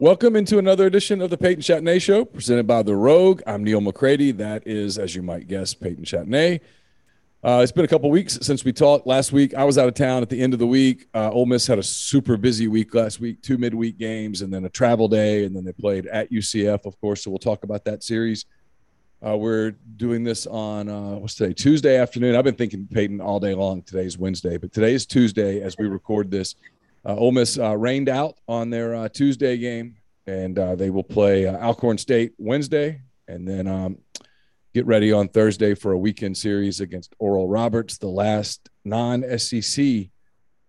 Welcome into another edition of the Peyton Chatagnier Show, presented by The Rogue. I'm Neal McCready. That is, as you might guess, Peyton Chatagnier. Uh, it's been a couple weeks since we talked. Last week, I was out of town at the end of the week. Uh, Ole Miss had a super busy week last week, two midweek games, and then a travel day, and then they played at UCF, of course. So we'll talk about that series. Uh, we're doing this on uh, what's today? Tuesday afternoon. I've been thinking Peyton all day long. Today's Wednesday, but today is Tuesday as we record this. Uh, Ole Miss uh, rained out on their uh, Tuesday game, and uh, they will play uh, Alcorn State Wednesday, and then um, get ready on Thursday for a weekend series against Oral Roberts, the last non-SEC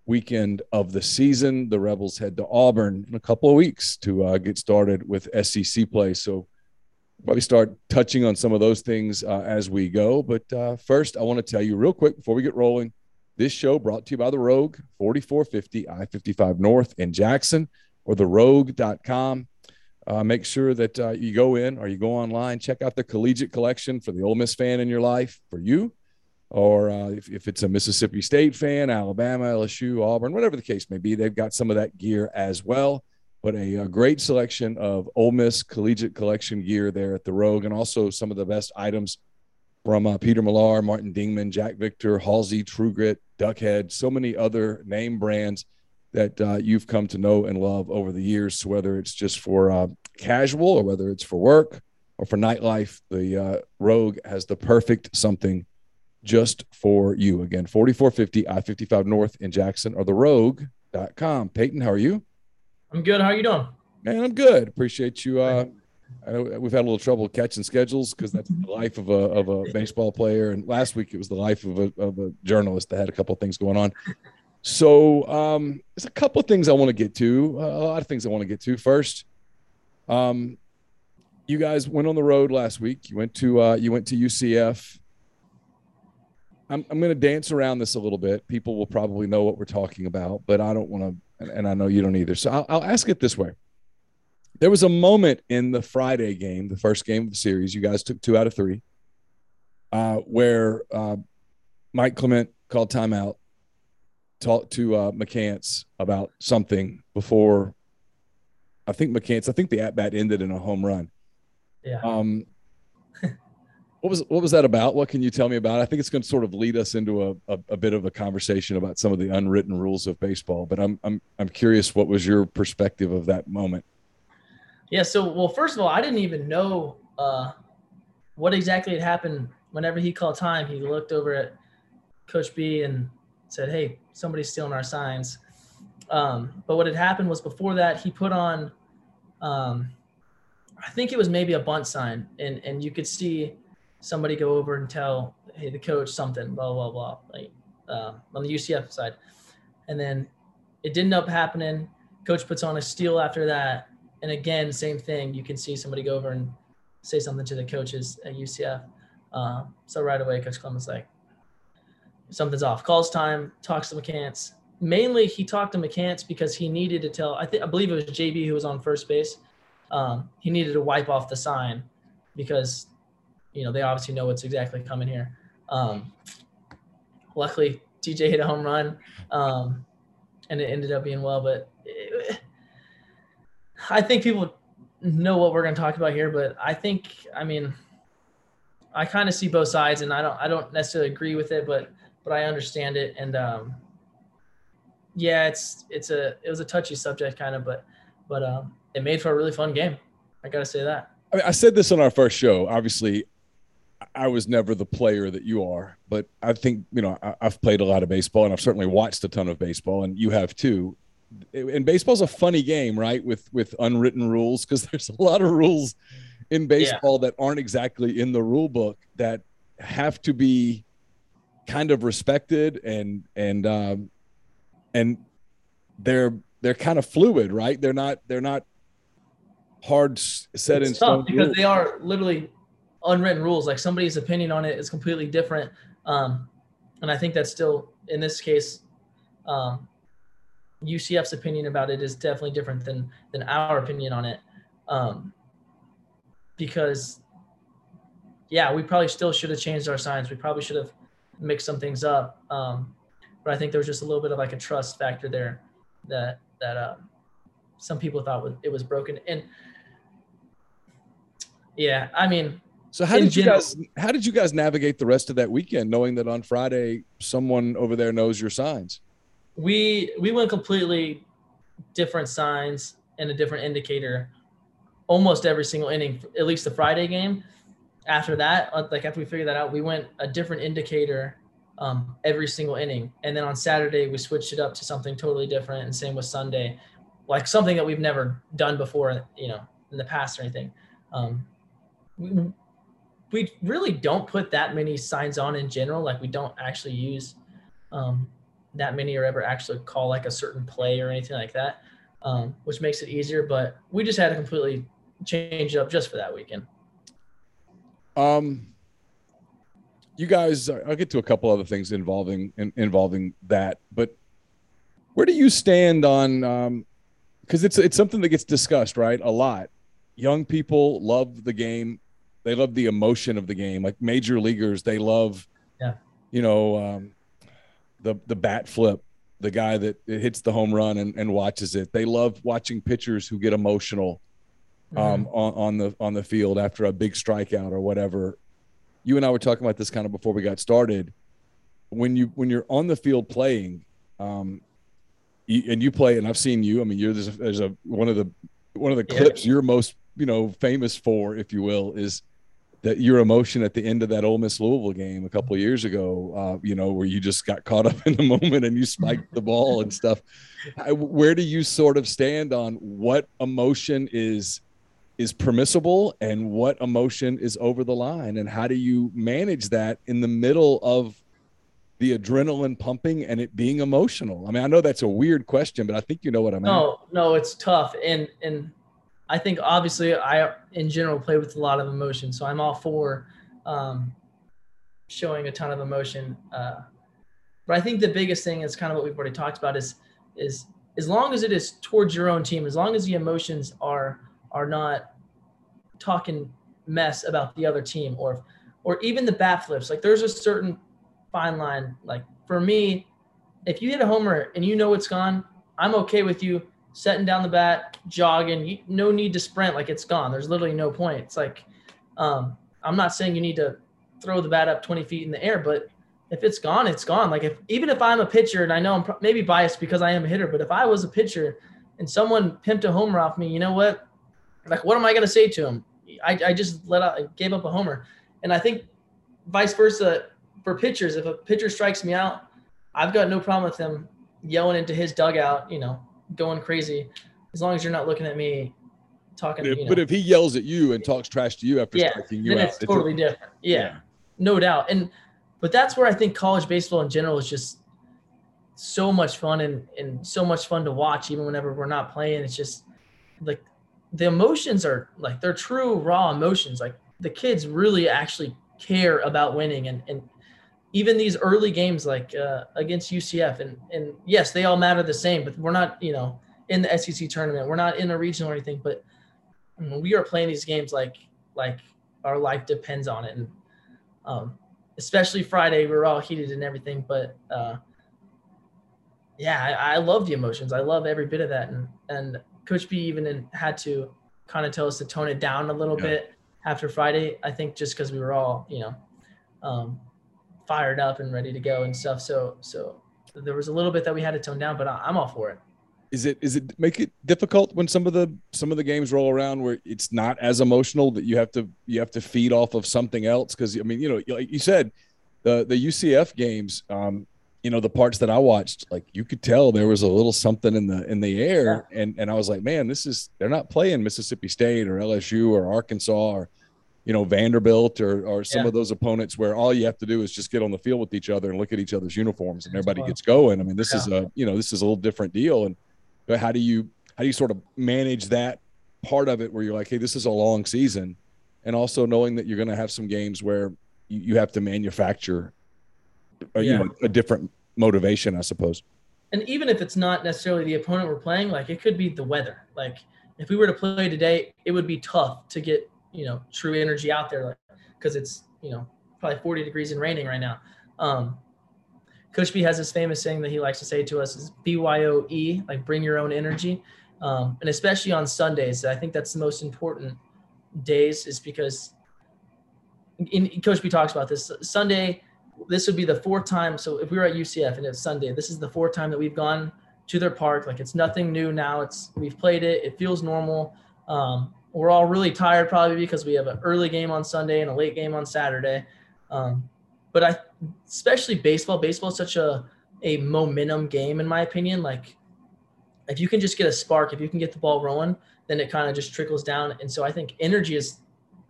weekend of the season. The Rebels head to Auburn in a couple of weeks to uh, get started with SEC play. So probably start touching on some of those things as we go. But first, I want to tell you real quick before we get rolling. This show brought to you by the Rogue, 4450 I 55 North in Jackson, or therogue.com. Uh, make sure that uh, you go in or you go online, check out the collegiate collection for the Ole Miss fan in your life for you, or uh, if, if it's a Mississippi State fan, Alabama, LSU, Auburn, whatever the case may be, they've got some of that gear as well. But a, a great selection of Ole Miss collegiate collection gear there at the Rogue, and also some of the best items from uh, Peter Millar, Martin Dingman, Jack Victor, Halsey, True Grit, Duckhead, so many other name brands that uh, you've come to know and love over the years. So whether it's just for uh, casual or whether it's for work or for nightlife, the uh, Rogue has the perfect something just for you. Again, 4450 I 55 North in Jackson or the rogue.com. Peyton, how are you? I'm good. How are you doing? Man, I'm good. Appreciate you. I know we've had a little trouble catching schedules because that's the life of a of a baseball player. And last week it was the life of a of a journalist that had a couple of things going on. So um, there's a couple of things I want to get to. A lot of things I want to get to. First, um, you guys went on the road last week. You went to uh, you went to UCF. I'm I'm going to dance around this a little bit. People will probably know what we're talking about, but I don't want to, and, and I know you don't either. So I'll, I'll ask it this way. There was a moment in the Friday game, the first game of the series. You guys took two out of three, uh, where uh, Mike Clement called timeout talked to uh, McCants about something before. I think McCants. I think the at bat ended in a home run. Yeah. Um, what was what was that about? What can you tell me about? I think it's going to sort of lead us into a, a, a, bit of a conversation about some of the unwritten rules of baseball. But I'm I'm I'm curious. What was your perspective of that moment? Yeah. So well, first of all, I didn't even know uh, what exactly had happened. Whenever he called time, he looked over at Coach B and said, "Hey, somebody's stealing our signs." Um, but what had happened was before that, he put on, um, I think it was maybe a bunt sign, and and you could see somebody go over and tell, "Hey, the coach something," blah blah blah, like uh, on the UCF side, and then it didn't end up happening. Coach puts on a steal after that, and again, same thing. You can see somebody go over and say something to the coaches at UCF. Uh, so right away, Coach Clement's like, something's off. Calls time, talks to McCants. Mainly, he talked to McCants because he needed to tell. I think I believe it was JB who was on first base. Um, he needed to wipe off the sign because you know they obviously know what's exactly coming here. Um, luckily, TJ hit a home run, um, and it ended up being well. But I think people know what we're going to talk about here. But I think, I mean, I kind of see both sides, and I don't, I don't necessarily agree with it, but but I understand it. And um, yeah, it's it's a it was a touchy subject kind of, but but um, it made for a really fun game. I gotta say that. I, mean, I said this on our first show. Obviously, I was never the player that you are, but I think you know I, have played a lot of baseball, and I've certainly watched a ton of baseball, and you have too. And baseball's a funny game, right? With with unwritten rules, because there's a lot of rules in baseball yeah. that aren't exactly in the rule book that have to be kind of respected and and um, and they're they're kind of fluid, right? They're not they're not hard set it's in stone because rules. they are literally unwritten rules. Like somebody's opinion on it is completely different, um, and I think that's still in this case. Um, UCF's opinion about it is definitely different than than our opinion on it, um, because yeah, we probably still should have changed our signs. We probably should have mixed some things up. Um, but I think there was just a little bit of like a trust factor there that that um, some people thought it was broken. And yeah, I mean, so how did you guys how did you guys navigate the rest of that weekend, knowing that on Friday someone over there knows your signs? We we went completely different signs and a different indicator almost every single inning, at least the Friday game. After that, uh, like after we figured that out, we went a different indicator um, every single inning. And then on Saturday, we switched it up to something totally different. And same with Sunday, like something that we've never done before, you know, in the past or anything. Um, we, we really don't put that many signs on in general. Like we don't actually use um, that many or ever actually call like a certain play or anything like that, um, which makes it easier. But we just had to completely change it up just for that weekend. Um, you guys, I'll get to a couple other things involving in, involving that, but where do you stand on? Um, because it's it's something that gets discussed, right? A lot. Young people love the game. They love the emotion of the game. Like major leaguers, they love, yeah, you know, um, the the bat flip, the guy that hits the home run and, and watches it. They love watching pitchers who get emotional um, mm-hmm. on, on the on the field after a big strikeout or whatever. You and I were talking about this kind of before we got started. When you when you're on the field playing, um, you, and you play, and I've seen you. I mean, you're there's a, there's a one of the one of the clips yeah. you're most you know famous for, if you will, is that your emotion at the end of that Ole Miss Louisville game a couple of years ago, uh, you know, where you just got caught up in the moment and you spiked the ball and stuff. Where do you sort of stand on what emotion is is permissible and what emotion is over the line, and how do you manage that in the middle of the adrenaline pumping and it being emotional? I mean, I know that's a weird question, but I think you know what I mean. No, no, it's tough, and and I think obviously I in general play with a lot of emotion, so I'm all for um, showing a ton of emotion. Uh, but I think the biggest thing is kind of what we've already talked about is is as long as it is towards your own team, as long as the emotions are are not talking mess about the other team or or even the bat flips. Like there's a certain fine line. Like for me, if you hit a homer and you know it's gone, I'm okay with you setting down the bat, jogging. No need to sprint. Like it's gone. There's literally no point. It's like, um, I'm not saying you need to throw the bat up 20 feet in the air, but if it's gone, it's gone. Like if even if I'm a pitcher and I know I'm pro- maybe biased because I am a hitter, but if I was a pitcher and someone pimped a homer off me, you know what? Like what am I gonna say to him? I, I just let out, I gave up a homer, and I think vice versa for pitchers. If a pitcher strikes me out, I've got no problem with him yelling into his dugout, you know, going crazy, as long as you're not looking at me talking. If, you know. But if he yells at you and talks trash to you after yeah, striking you then out, it's totally it's a, different. Yeah, yeah, no doubt. And but that's where I think college baseball in general is just so much fun and and so much fun to watch. Even whenever we're not playing, it's just like the emotions are like they're true raw emotions. Like the kids really actually care about winning and and even these early games like uh, against UCF and and yes, they all matter the same, but we're not you know in the SEC tournament, we're not in a regional or anything, but we are playing these games like like our life depends on it, and um, especially Friday, we are all heated and everything, but uh, yeah, I, I love the emotions. I love every bit of that, and and Coach B even in, had to kind of tell us to tone it down a little yeah. bit after Friday. I think just because we were all you know. Um, fired up and ready to go and stuff. So so there was a little bit that we had to tone down, but I'm all for it. Is it is it make it difficult when some of the some of the games roll around where it's not as emotional that you have to you have to feed off of something else? Because I mean, you know, like you said, the the UCF games, um, you know, the parts that I watched, like you could tell there was a little something in the in the air, yeah. and and I was like, man, this is they're not playing Mississippi State or LSU or Arkansas or you know Vanderbilt or or some yeah. of those opponents where all you have to do is just get on the field with each other and look at each other's uniforms and everybody gets going. I mean, this yeah. is a you know this is a little different deal. And how do you how do you sort of manage that part of it where you're like, hey, this is a long season, and also knowing that you're going to have some games where you, you have to manufacture, a, uh, yeah. you know, a different motivation, I suppose. And even if it's not necessarily the opponent we're playing, like it could be the weather. Like if we were to play today, it would be tough to get you know true energy out there like because it's you know probably 40 degrees and raining right now um, coach b has this famous saying that he likes to say to us is byo-e like bring your own energy um, and especially on Sundays. I think that's the most important days, is because in, Coach B talks about this Sunday. This would be the fourth time. So if we were at UCF and it's Sunday, this is the fourth time that we've gone to their park. Like it's nothing new now. It's we've played it. It feels normal. Um, we're all really tired probably because we have an early game on Sunday and a late game on Saturday. Um, but I, especially baseball, baseball is such a a momentum game in my opinion. Like if you can just get a spark, if you can get the ball rolling, then it kind of just trickles down. And so I think energy is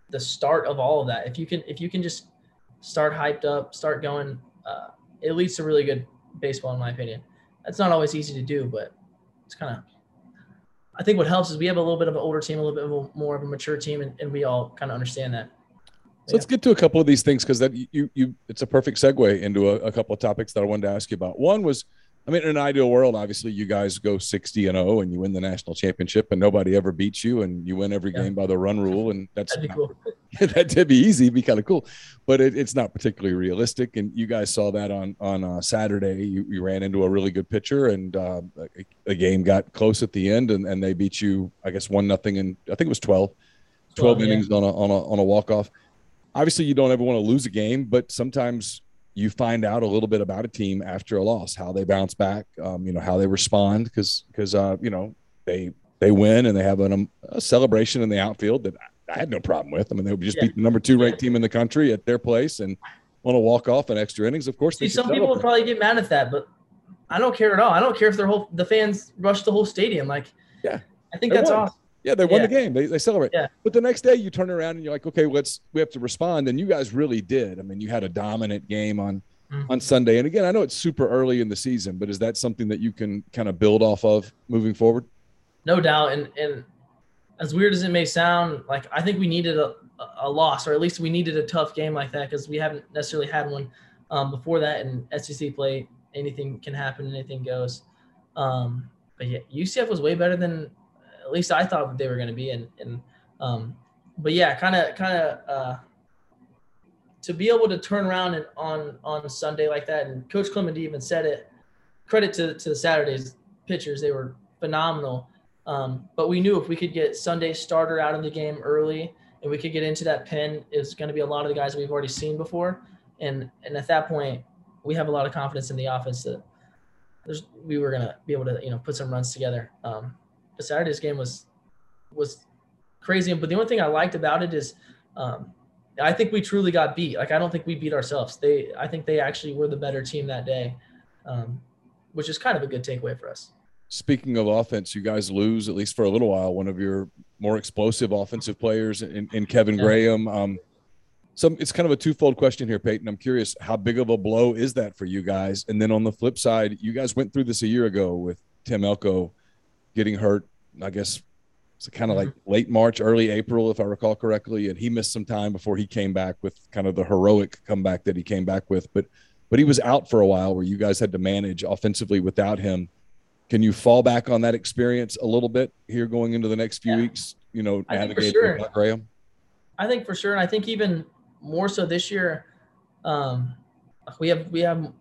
the start of all of that. If you can, if you can just start hyped up, start going, uh, it leads to really good baseball, in my opinion. That's not always easy to do, but it's kind of. I think what helps is we have a little bit of an older team, a little bit of a, more of a mature team, and, and we all kind of understand that. So let's get to a couple of these things because that you you it's a perfect segue into a, a, couple of topics that I wanted to ask you about. One was, I mean, in an ideal world, obviously you guys go sixty and zero oh and you win the national championship and nobody ever beats you and you win every yeah. game by the run rule and that's That'd be cool. that'd be easy, be kind of cool, but it, it's not particularly realistic. And you guys saw that on on uh, Saturday. You, you, ran into a really good pitcher and uh, a, a, game got close at the end and, and they beat you, I guess one nothing and I think it was 12, 12, 12 innings yeah. on a on a on a walk off obviously you don't ever want to lose a game, but sometimes you find out a little bit about a team after a loss, how they bounce back, um, you know, how they respond, because because uh, you know they they win and they have an, um, a celebration in the outfield that I, I had no problem with. I mean, they would just yeah. beat the number two ranked team in the country at their place and want to walk off in extra innings. Of course, See, some people would probably get mad at that, but I don't care at all. I don't care if their whole the fans rush the whole stadium. Like, yeah, I think that's awesome. Yeah, they won yeah. the game. They, they celebrate. Yeah. But the next day you turn around and you're like, okay, let's we have to respond. And you guys really did. I mean, you had a dominant game on mm-hmm. on Sunday. And again, I know it's super early in the season, but is that something that you can kind of build off of moving forward? No doubt. And and as weird as it may sound, like I think we needed a, a loss, or at least we needed a tough game like that because we haven't necessarily had one um, before that. And SEC play, anything can happen, anything goes. Um, but yeah, UCF was way better than at least I thought they were going to be. And, and um, but yeah, kind of, kind of, uh, to be able to turn around and on on Sunday like that, and Coach Clemente even said it. Credit to to the Saturdays pitchers; they were phenomenal. Um, but we knew if we could get Sunday starter out of the game early, and we could get into that pen, it's going to be a lot of the guys we've already seen before. And and at that point, we have a lot of confidence in the offense that we were going to be able to you know put some runs together. Um, but Saturday's game was was crazy. But the only thing I liked about it is um, I think we truly got beat. Like I don't think we beat ourselves. They I think they actually were the better team that day, um, which is kind of a good takeaway for us. Speaking of offense, you guys lose at least for a little while one of your more explosive offensive players in, in Kevin yeah. Graham. Um, so it's kind of a twofold question here, Peyton. I'm curious, how big of a blow is that for you guys? And then on the flip side, you guys went through this a year ago with Tim Elko getting hurt. I guess it's kind of like late March, early April, if I recall correctly, and he missed some time before he came back with kind of the heroic comeback that he came back with. But but he was out for a while where you guys had to manage offensively without him. Can you fall back on that experience a little bit here going into the next few yeah. weeks? You know, navigate sure. Graham. I think for sure, and I think even more so this year, um, we have we have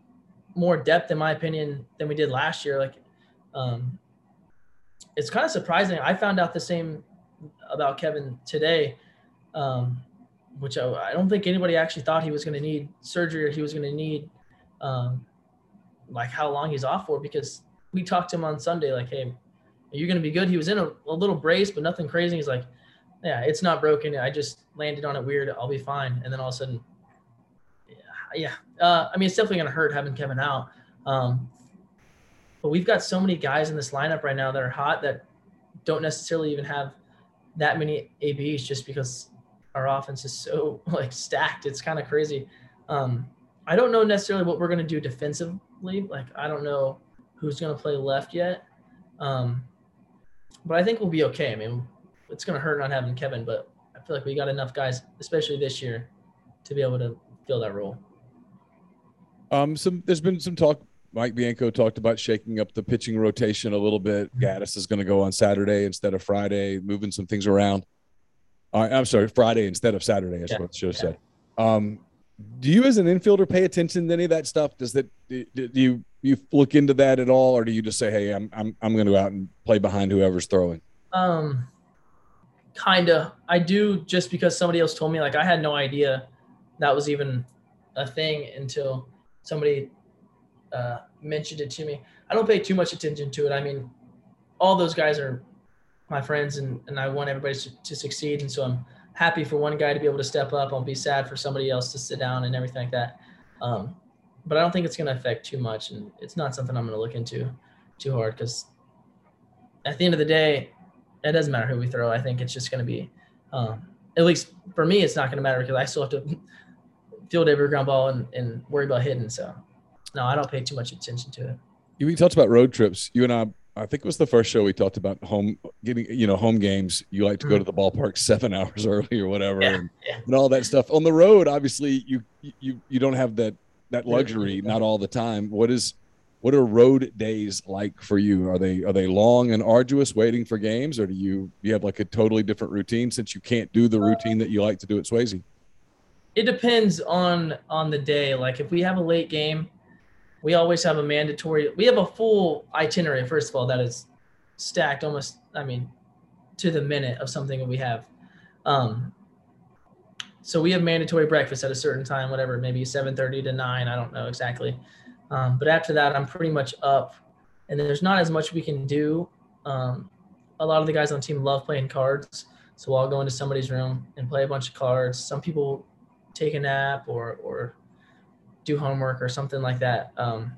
more depth, in my opinion, than we did last year. Like, um, it's kind of surprising. I found out the same about Kevin today, um, which I, I, don't think anybody actually thought he was going to need surgery or he was going to need um, like how long he's off for because we talked to him on Sunday like, hey, you're you going to be good? He was in a, a little brace, but nothing crazy. He's like, yeah, it's not broken. I just landed on it weird. I'll be fine. And then all of a sudden, yeah, yeah. Uh, I mean, it's definitely going to hurt having Kevin out. Um, but we've got so many guys in this lineup right now that are hot that don't necessarily even have that many ABs just because our offense is so like stacked. It's kind of crazy. Um, I don't know necessarily what we're going to do defensively. Like I don't know who's going to play left yet. Um, but I think we'll be okay. I mean, it's going to hurt not having Kevin, but I feel like we got enough guys, especially this year, to be able to fill that role. Um, some there's been some talk Mike Bianco talked about shaking up the pitching rotation a little bit. Mm-hmm. Is going to go on Saturday instead of Friday, moving some things around. Uh, I'm sorry, Friday instead of Saturday. Is yeah. should have yeah. said. Um, do you as an infielder pay attention to any of that stuff? Does that do you you look into that at all, or do you just say, "Hey, I'm I'm I'm going to go out and play behind whoever's throwing"? Um, kinda. I do just because somebody else told me. Like I had no idea that was even a thing until somebody uh, mentioned it to me. I don't pay too much attention to it. I mean, all those guys are my friends, and and I want everybody to, to succeed, and so I'm happy for one guy to be able to step up. I'll be sad for somebody else to sit down and everything like that. Um, but I don't think it's going to affect too much, and it's not something I'm going to look into too hard because at the end of the day, it doesn't matter who we throw. I think it's just going to be, um, at least for me, it's not going to matter because I still have to field every ground ball and, and worry about hitting. So, no, I don't pay too much attention to it. You talked about road trips. You and I, I think it was the first show we talked about home getting, you know, home games. You like to go to mm. the ballpark seven hours early or whatever, Yeah, and, yeah. and all that stuff. On the road, obviously, you you you don't have that that luxury, not all the time. What is what are road days like for you? Are they are they long and arduous waiting for games, or do you you have like a totally different routine since you can't do the uh, routine that you like to do at Swayze? It depends on on the day. Like if we have a late game, we always have a mandatory. We have a full itinerary. First of all, that is stacked almost. I mean, to the minute of something that we have. Um, so we have mandatory breakfast at a certain time, whatever, maybe seven thirty to nine. I don't know exactly. Um, but after that, I'm pretty much up, and there's not as much we can do. Um, a lot of the guys on the team love playing cards, so I'll go into somebody's room and play a bunch of cards. Some people take a nap or or do homework or something like that. Um,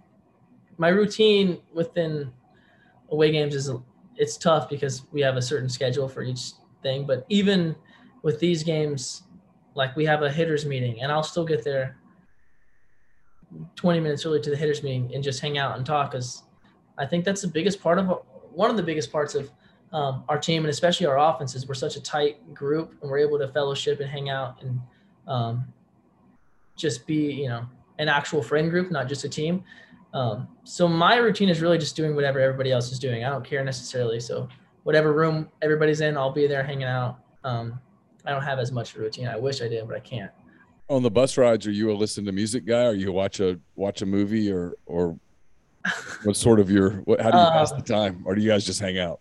my routine within away games is it's tough because we have a certain schedule for each thing. But even with these games, like we have a hitters meeting, and I'll still get there 20 minutes early to the hitters meeting and just hang out and talk because I think that's the biggest part of one of the biggest parts of um, our team and especially our offense is we're such a tight group and we're able to fellowship and hang out and um, just be you know an actual friend group, not just a team. Um, so my routine is really just doing whatever everybody else is doing. I don't care necessarily. So whatever room everybody's in, I'll be there hanging out. Um, I don't have as much routine. I wish I did, but I can't. On the bus rides, are you a listen to music guy? Or you watch a watch a movie, or or what sort of your what? How do you pass Uh, the time, or do you guys just hang out?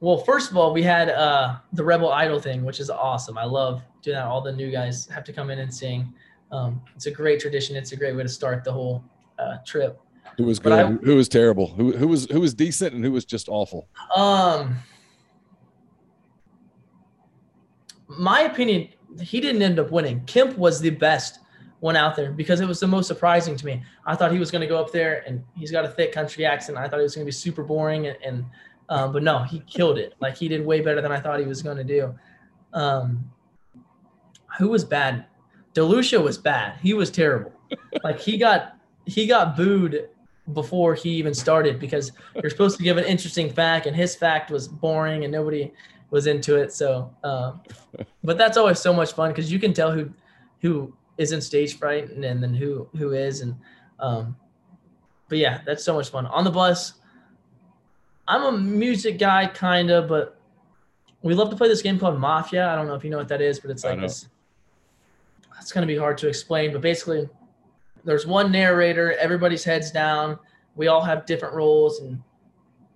Well, first of all, we had uh, the Rebel Idol thing, which is awesome. I love doing that. All the new guys have to come in and sing. Um, it's a great tradition. It's a great way to start the whole uh, trip. Who was good? I- who was terrible? Who who was who was decent and who was just awful? Um, my opinion, he didn't end up winning. Kemp was the best one out there because it was the most surprising to me. I thought he was going to go up there and he's got a thick country accent. I thought it was going to be super boring and, and um, but no, he killed it. Like he did way better than I thought he was going to do. Um, who was bad? DeLucia was bad. He was terrible. like he got he got booed before he even started because you're supposed to give an interesting fact and his fact was boring and nobody was into it so um, but that's always so much fun because you can tell who who is in stage fright and, and then who who is and um, but yeah that's so much fun on the bus i'm a music guy kind of but we love to play this game called mafia i don't know if you know what that is but it's like this it's going to be hard to explain but basically there's one narrator everybody's heads down we all have different roles and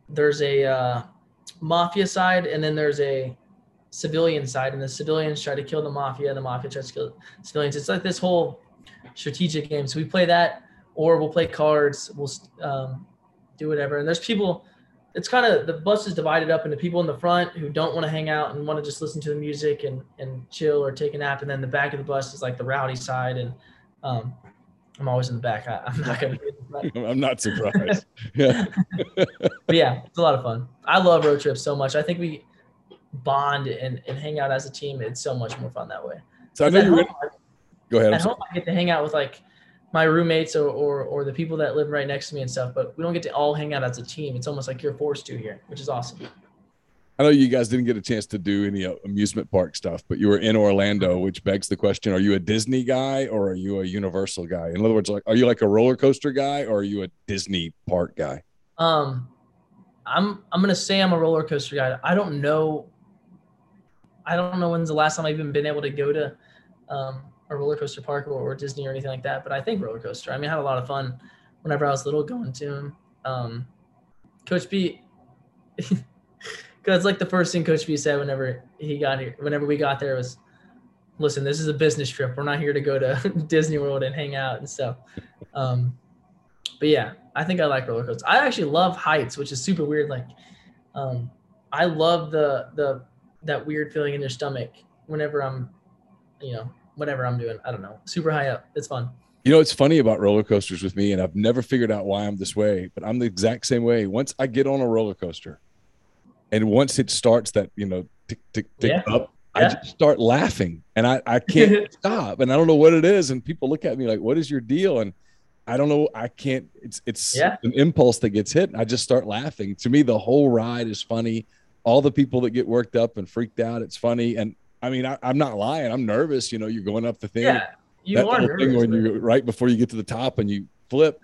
there's a uh, mafia side and then there's a civilian side and the civilians try to kill the mafia and the mafia tries to kill civilians. It's like this whole strategic game. So we play that or we'll play cards we'll um, do whatever. And there's people it's kind of the bus is divided up into people in the front who don't want to hang out and want to just listen to the music and and chill or take a nap and then the back of the bus is like the rowdy side and um, i'm always in the back I, i'm not gonna be in the front. I'm not surprised. yeah. but yeah, it's a lot of fun. I love road trips so much. I think we bond and, and hang out as a team. It's so much more fun that way. So I know At you. home, Were, go ahead. I'm at sorry. home, I get to hang out with like my roommates or, or or the people that live right next to me and stuff. But we don't get to all hang out as a team. It's almost like you're forced to here, which is awesome. I know you guys didn't get a chance to do any uh, amusement park stuff, but you were in Orlando, which begs the question: Are you a Disney guy or are you a Universal guy? In other words, like, are you like a roller coaster guy or are you a Disney park guy? Um, I'm I'm gonna say I'm a roller coaster guy. I don't know. I don't know when's the last time I've even been able to go to um, a roller coaster park or, or Disney or anything like that, but I think roller coaster. I mean, I had a lot of fun whenever I was little going to them. Um, Coach B, because like the first thing Coach B said whenever he got here, whenever we got there was, listen, this is a business trip. We're not here to go to Disney World and hang out and stuff. Um, but yeah, I think I like roller coasters. I actually love heights, which is super weird. Like, um, I love the the that weird feeling in your stomach whenever I'm, you know, whatever I'm doing. I don't know, super high up. It's fun. You know, it's funny about roller coasters with me, and I've never figured out why I'm this way, but I'm the exact same way. Once I get on a roller coaster, and once it starts that, you know, tick, tick, tick Yeah. up, I just start laughing and I, I can't stop. And I don't know what it is. And people look at me like, what is your deal? And I don't know. I can't, it's, it's Yeah. an impulse that gets hit. And I just start laughing. To me, the whole ride is funny. All the people that get worked up and freaked out, it's funny. And I mean, I, I'm not lying. I'm nervous. You know, you're going up the thing Yeah, you that are nervous. thing when you right before you get to the top and you flip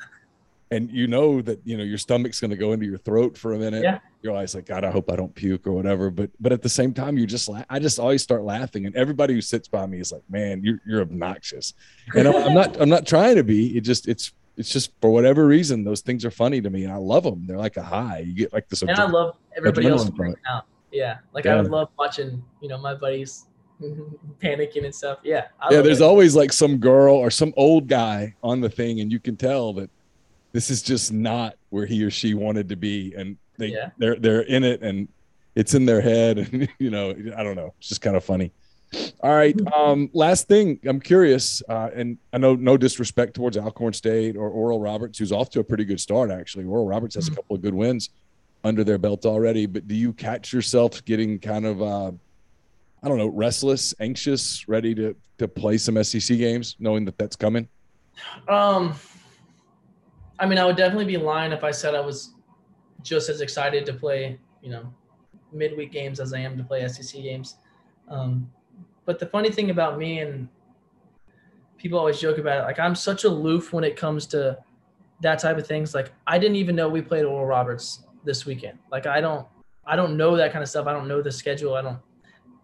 and you know that you know your stomach's going to go into your throat for a minute Yeah. you're always like god i hope i don't puke or whatever but but at the same time you just la- i just always start laughing and everybody who sits by me is like man you're, you're obnoxious and I'm, I'm not i'm not trying to be it just it's it's just for whatever reason those things are funny to me and i love them they're like a high you get like this and I love everybody else adrenaline from it. freaking out. Yeah, like Yeah. I would love watching, you know, my buddies panicking and stuff. Yeah, I yeah there's it. always like some girl or some old guy on the thing and you can tell that this is just not where he or she wanted to be and they Yeah. they're they're in it and it's in their head and you know i don't know it's just kind of funny all right um last thing i'm curious uh and i know no disrespect towards alcorn state or oral roberts who's off to a pretty good start actually oral roberts has a Mhm. couple of good wins under their belt already but do you catch yourself getting kind of uh I don't know, restless, anxious, ready to to play some SEC games, knowing that that's coming. Um, I mean, I would definitely be lying if I said I was just as excited to play, you know, midweek games as I am to play SEC games. Um, but the funny thing about me and people always joke about it, like I'm such aloof when it comes to that type of things. Like I didn't even know we played Oral Roberts this weekend. Like I don't, I don't know that kind of stuff. I don't know the schedule. I don't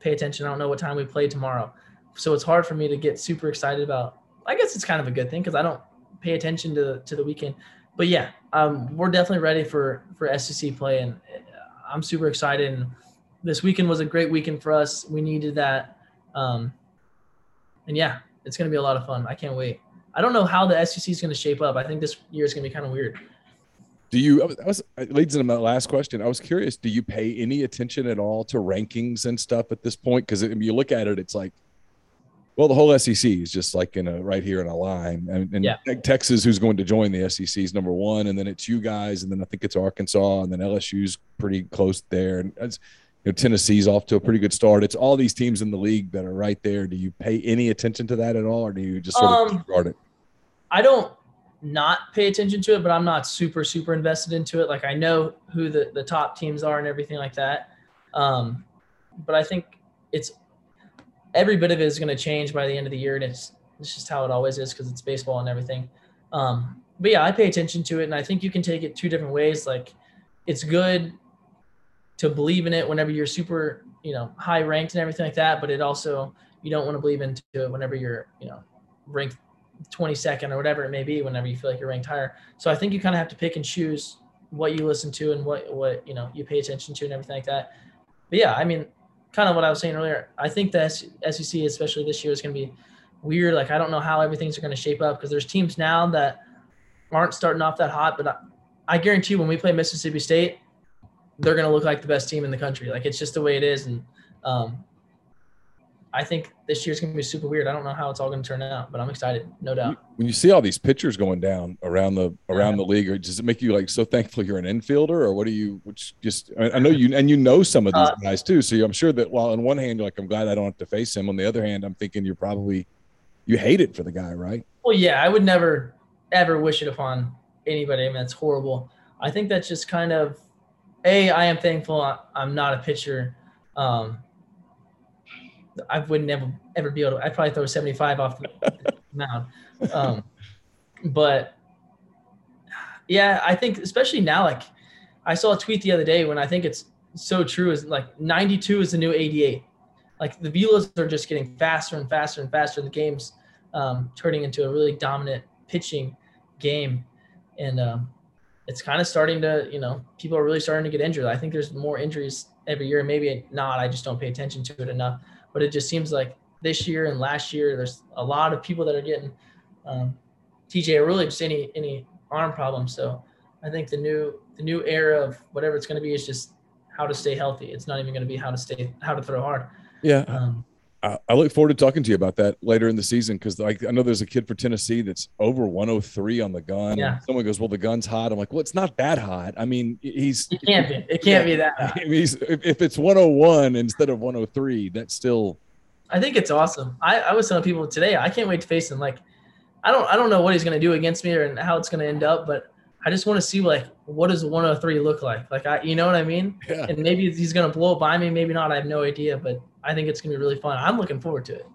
pay attention. I don't know what time we play tomorrow. So it's hard for me to get super excited about I guess it's kind of a good thing because I don't pay attention to to the weekend. But yeah, um, we're definitely ready for for SEC play, and uh, I'm super excited. And this weekend was a great weekend for us. We needed that, um, and yeah, it's going to be a lot of fun. I can't wait. I don't know how the SEC is going to shape up. I think this year is going to be kind of weird. Do you? I was, it leads into my last question. I was curious. Do you pay any attention at all to rankings and stuff at this point? Because if you look at it, it's like, well, the whole SEC is just like in a right here in a line, and, and Yeah. Texas, who's going to join the SEC, is number one, and then it's you guys, and then I think it's Arkansas, and then LSU's pretty close there, and it's, you know, Tennessee's off to a pretty good start. It's all these teams in the league that are right there. Do you pay any attention to that at all, or do you just sort of Um, disregard it? I don't not pay attention to it, but I'm not super super invested into it. Like I know who the the top teams are and everything like that. Um, but I think it's every bit of it is going to change by the end of the year, and it's it's just how it always is because it's baseball and everything. Um, but yeah, I pay attention to it, and I think you can take it two different ways. Like it's good to believe in it whenever you're super you know high ranked and everything like that, but it also you don't want to believe into it whenever you're you know ranked 22nd or whatever it may be whenever you feel like you're ranked higher. So I think you kind of have to pick and choose what you listen to and what what you know you pay attention to and everything like that. But yeah, I mean, kind of what I was saying earlier. I think the SEC, especially this year, is going to be weird. Like I don't know how everything's going to shape up because there's teams now that aren't starting off that hot, but I, I guarantee when we play Mississippi State, they're going to look like the best team in the country. Like it's just the way it is, and um, I think this year's going to be super weird. I don't know how it's all going to turn out, but I'm excited, no doubt. when you see all these pitchers going down around the around the league, or does it make you like so thankful you're an infielder, or what do you? Which just I I know you and you know some of these Uh, guys too, so I'm sure that while on one hand you're like I'm glad I don't have to face him, on the other hand I'm thinking you're probably you hate it for the guy, right? Well, yeah, I would never ever wish it upon anybody. I mean, that's horrible. I think that's just kind of a. I am thankful I'm not a pitcher. Um, I would never ever be able to. I'd probably throw 75 off the mound. Um, but yeah, I think especially now, like I saw a tweet the other day when I think it's so true is like 92 is the new 88. Like the velos are just getting faster and faster and faster. The games um, turning into a really dominant pitching game, and um, it's kind of starting to, you know, people are really starting to get injured. I think there's more injuries every year. Maybe not. I just don't pay attention to it enough. But it just seems like this year and last year, there's a lot of people that are getting um, TJ or really just any any arm problems. So I think the new the new era of whatever it's going to be is just how to stay healthy. It's not even going to be how to stay how to throw hard. Yeah. Um, I, I look forward to talking to you about that later in the season because like I know there's a kid for Tennessee that's over 103 on the gun. Yeah. Someone goes, "Well, the gun's hot." I'm like, "Well, it's not that hot. I mean, he's it can't be. It can't yeah, be that. Hot. I mean, he's, if, if it's 101 instead of 103, that's still. I think it's awesome. I, I was telling people today, I can't wait to face him. Like, I don't I don't know what he's gonna do against me or how it's gonna end up, but I just want to see like what does 103 look like? Like I, you know what I mean? Yeah. And maybe he's gonna blow by me, maybe not. I have no idea, but I think it's gonna be really fun. I'm looking forward to it.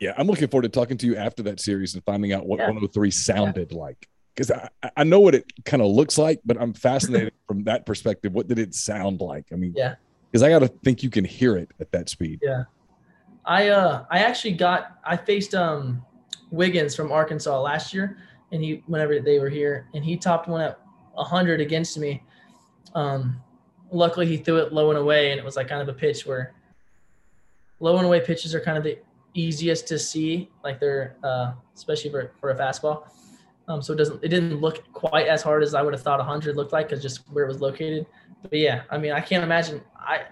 Yeah, I'm looking forward to talking to you after that series and finding out what yeah. 103 sounded yeah. like. Because I, I know what it kind of looks like, but I'm fascinated from that perspective. What did it sound like? I mean, yeah. Because I got to think you can hear it at that speed. Yeah. I uh I actually got I faced um Wiggins from Arkansas last year and he whenever they were here, and he topped one at 100 against me. Um, luckily, he threw it low and away, and it was like kind of a pitch where low and away pitches are kind of the easiest to see, like they're uh, especially for, for a fastball. Um, so it doesn't it didn't look quite as hard as I would have thought 100 looked like because just where it was located. But yeah, I mean, I can't imagine I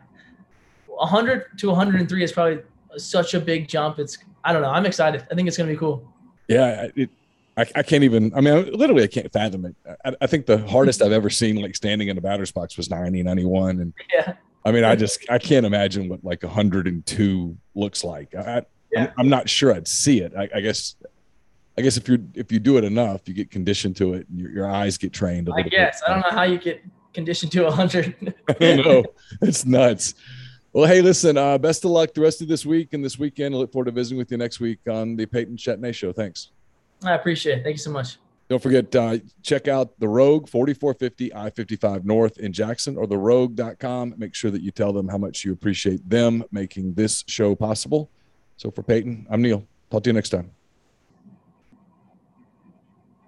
100 to 103 is probably such a big jump. It's I don't know. I'm excited. I think it's gonna be cool. Yeah, it, I, I, can't even. I mean, literally, I can't fathom it. I, I, think the hardest I've ever seen, like standing in a batter's box, was 90, 91. and yeah. I mean, I just I can't imagine what like 102 looks like. I, yeah. I'm, I'm, not sure I'd see it. I, I, guess, I guess if you if you do it enough, you get conditioned to it, and your, your eyes get trained. I guess bit. I don't know how you get conditioned to 100. I don't know. It's nuts. Well, hey, listen. Uh, best of luck the rest of this week and this weekend. I look forward to visiting with you next week on the Peyton Chatagnier Show. Thanks. I appreciate it. Thank you so much. Don't forget, uh, check out the Rogue 4450 I 55 North in Jackson or the rogue.com. Make sure that you tell them how much you appreciate them making this show possible. So for Peyton, I'm Neal. Talk to you next time.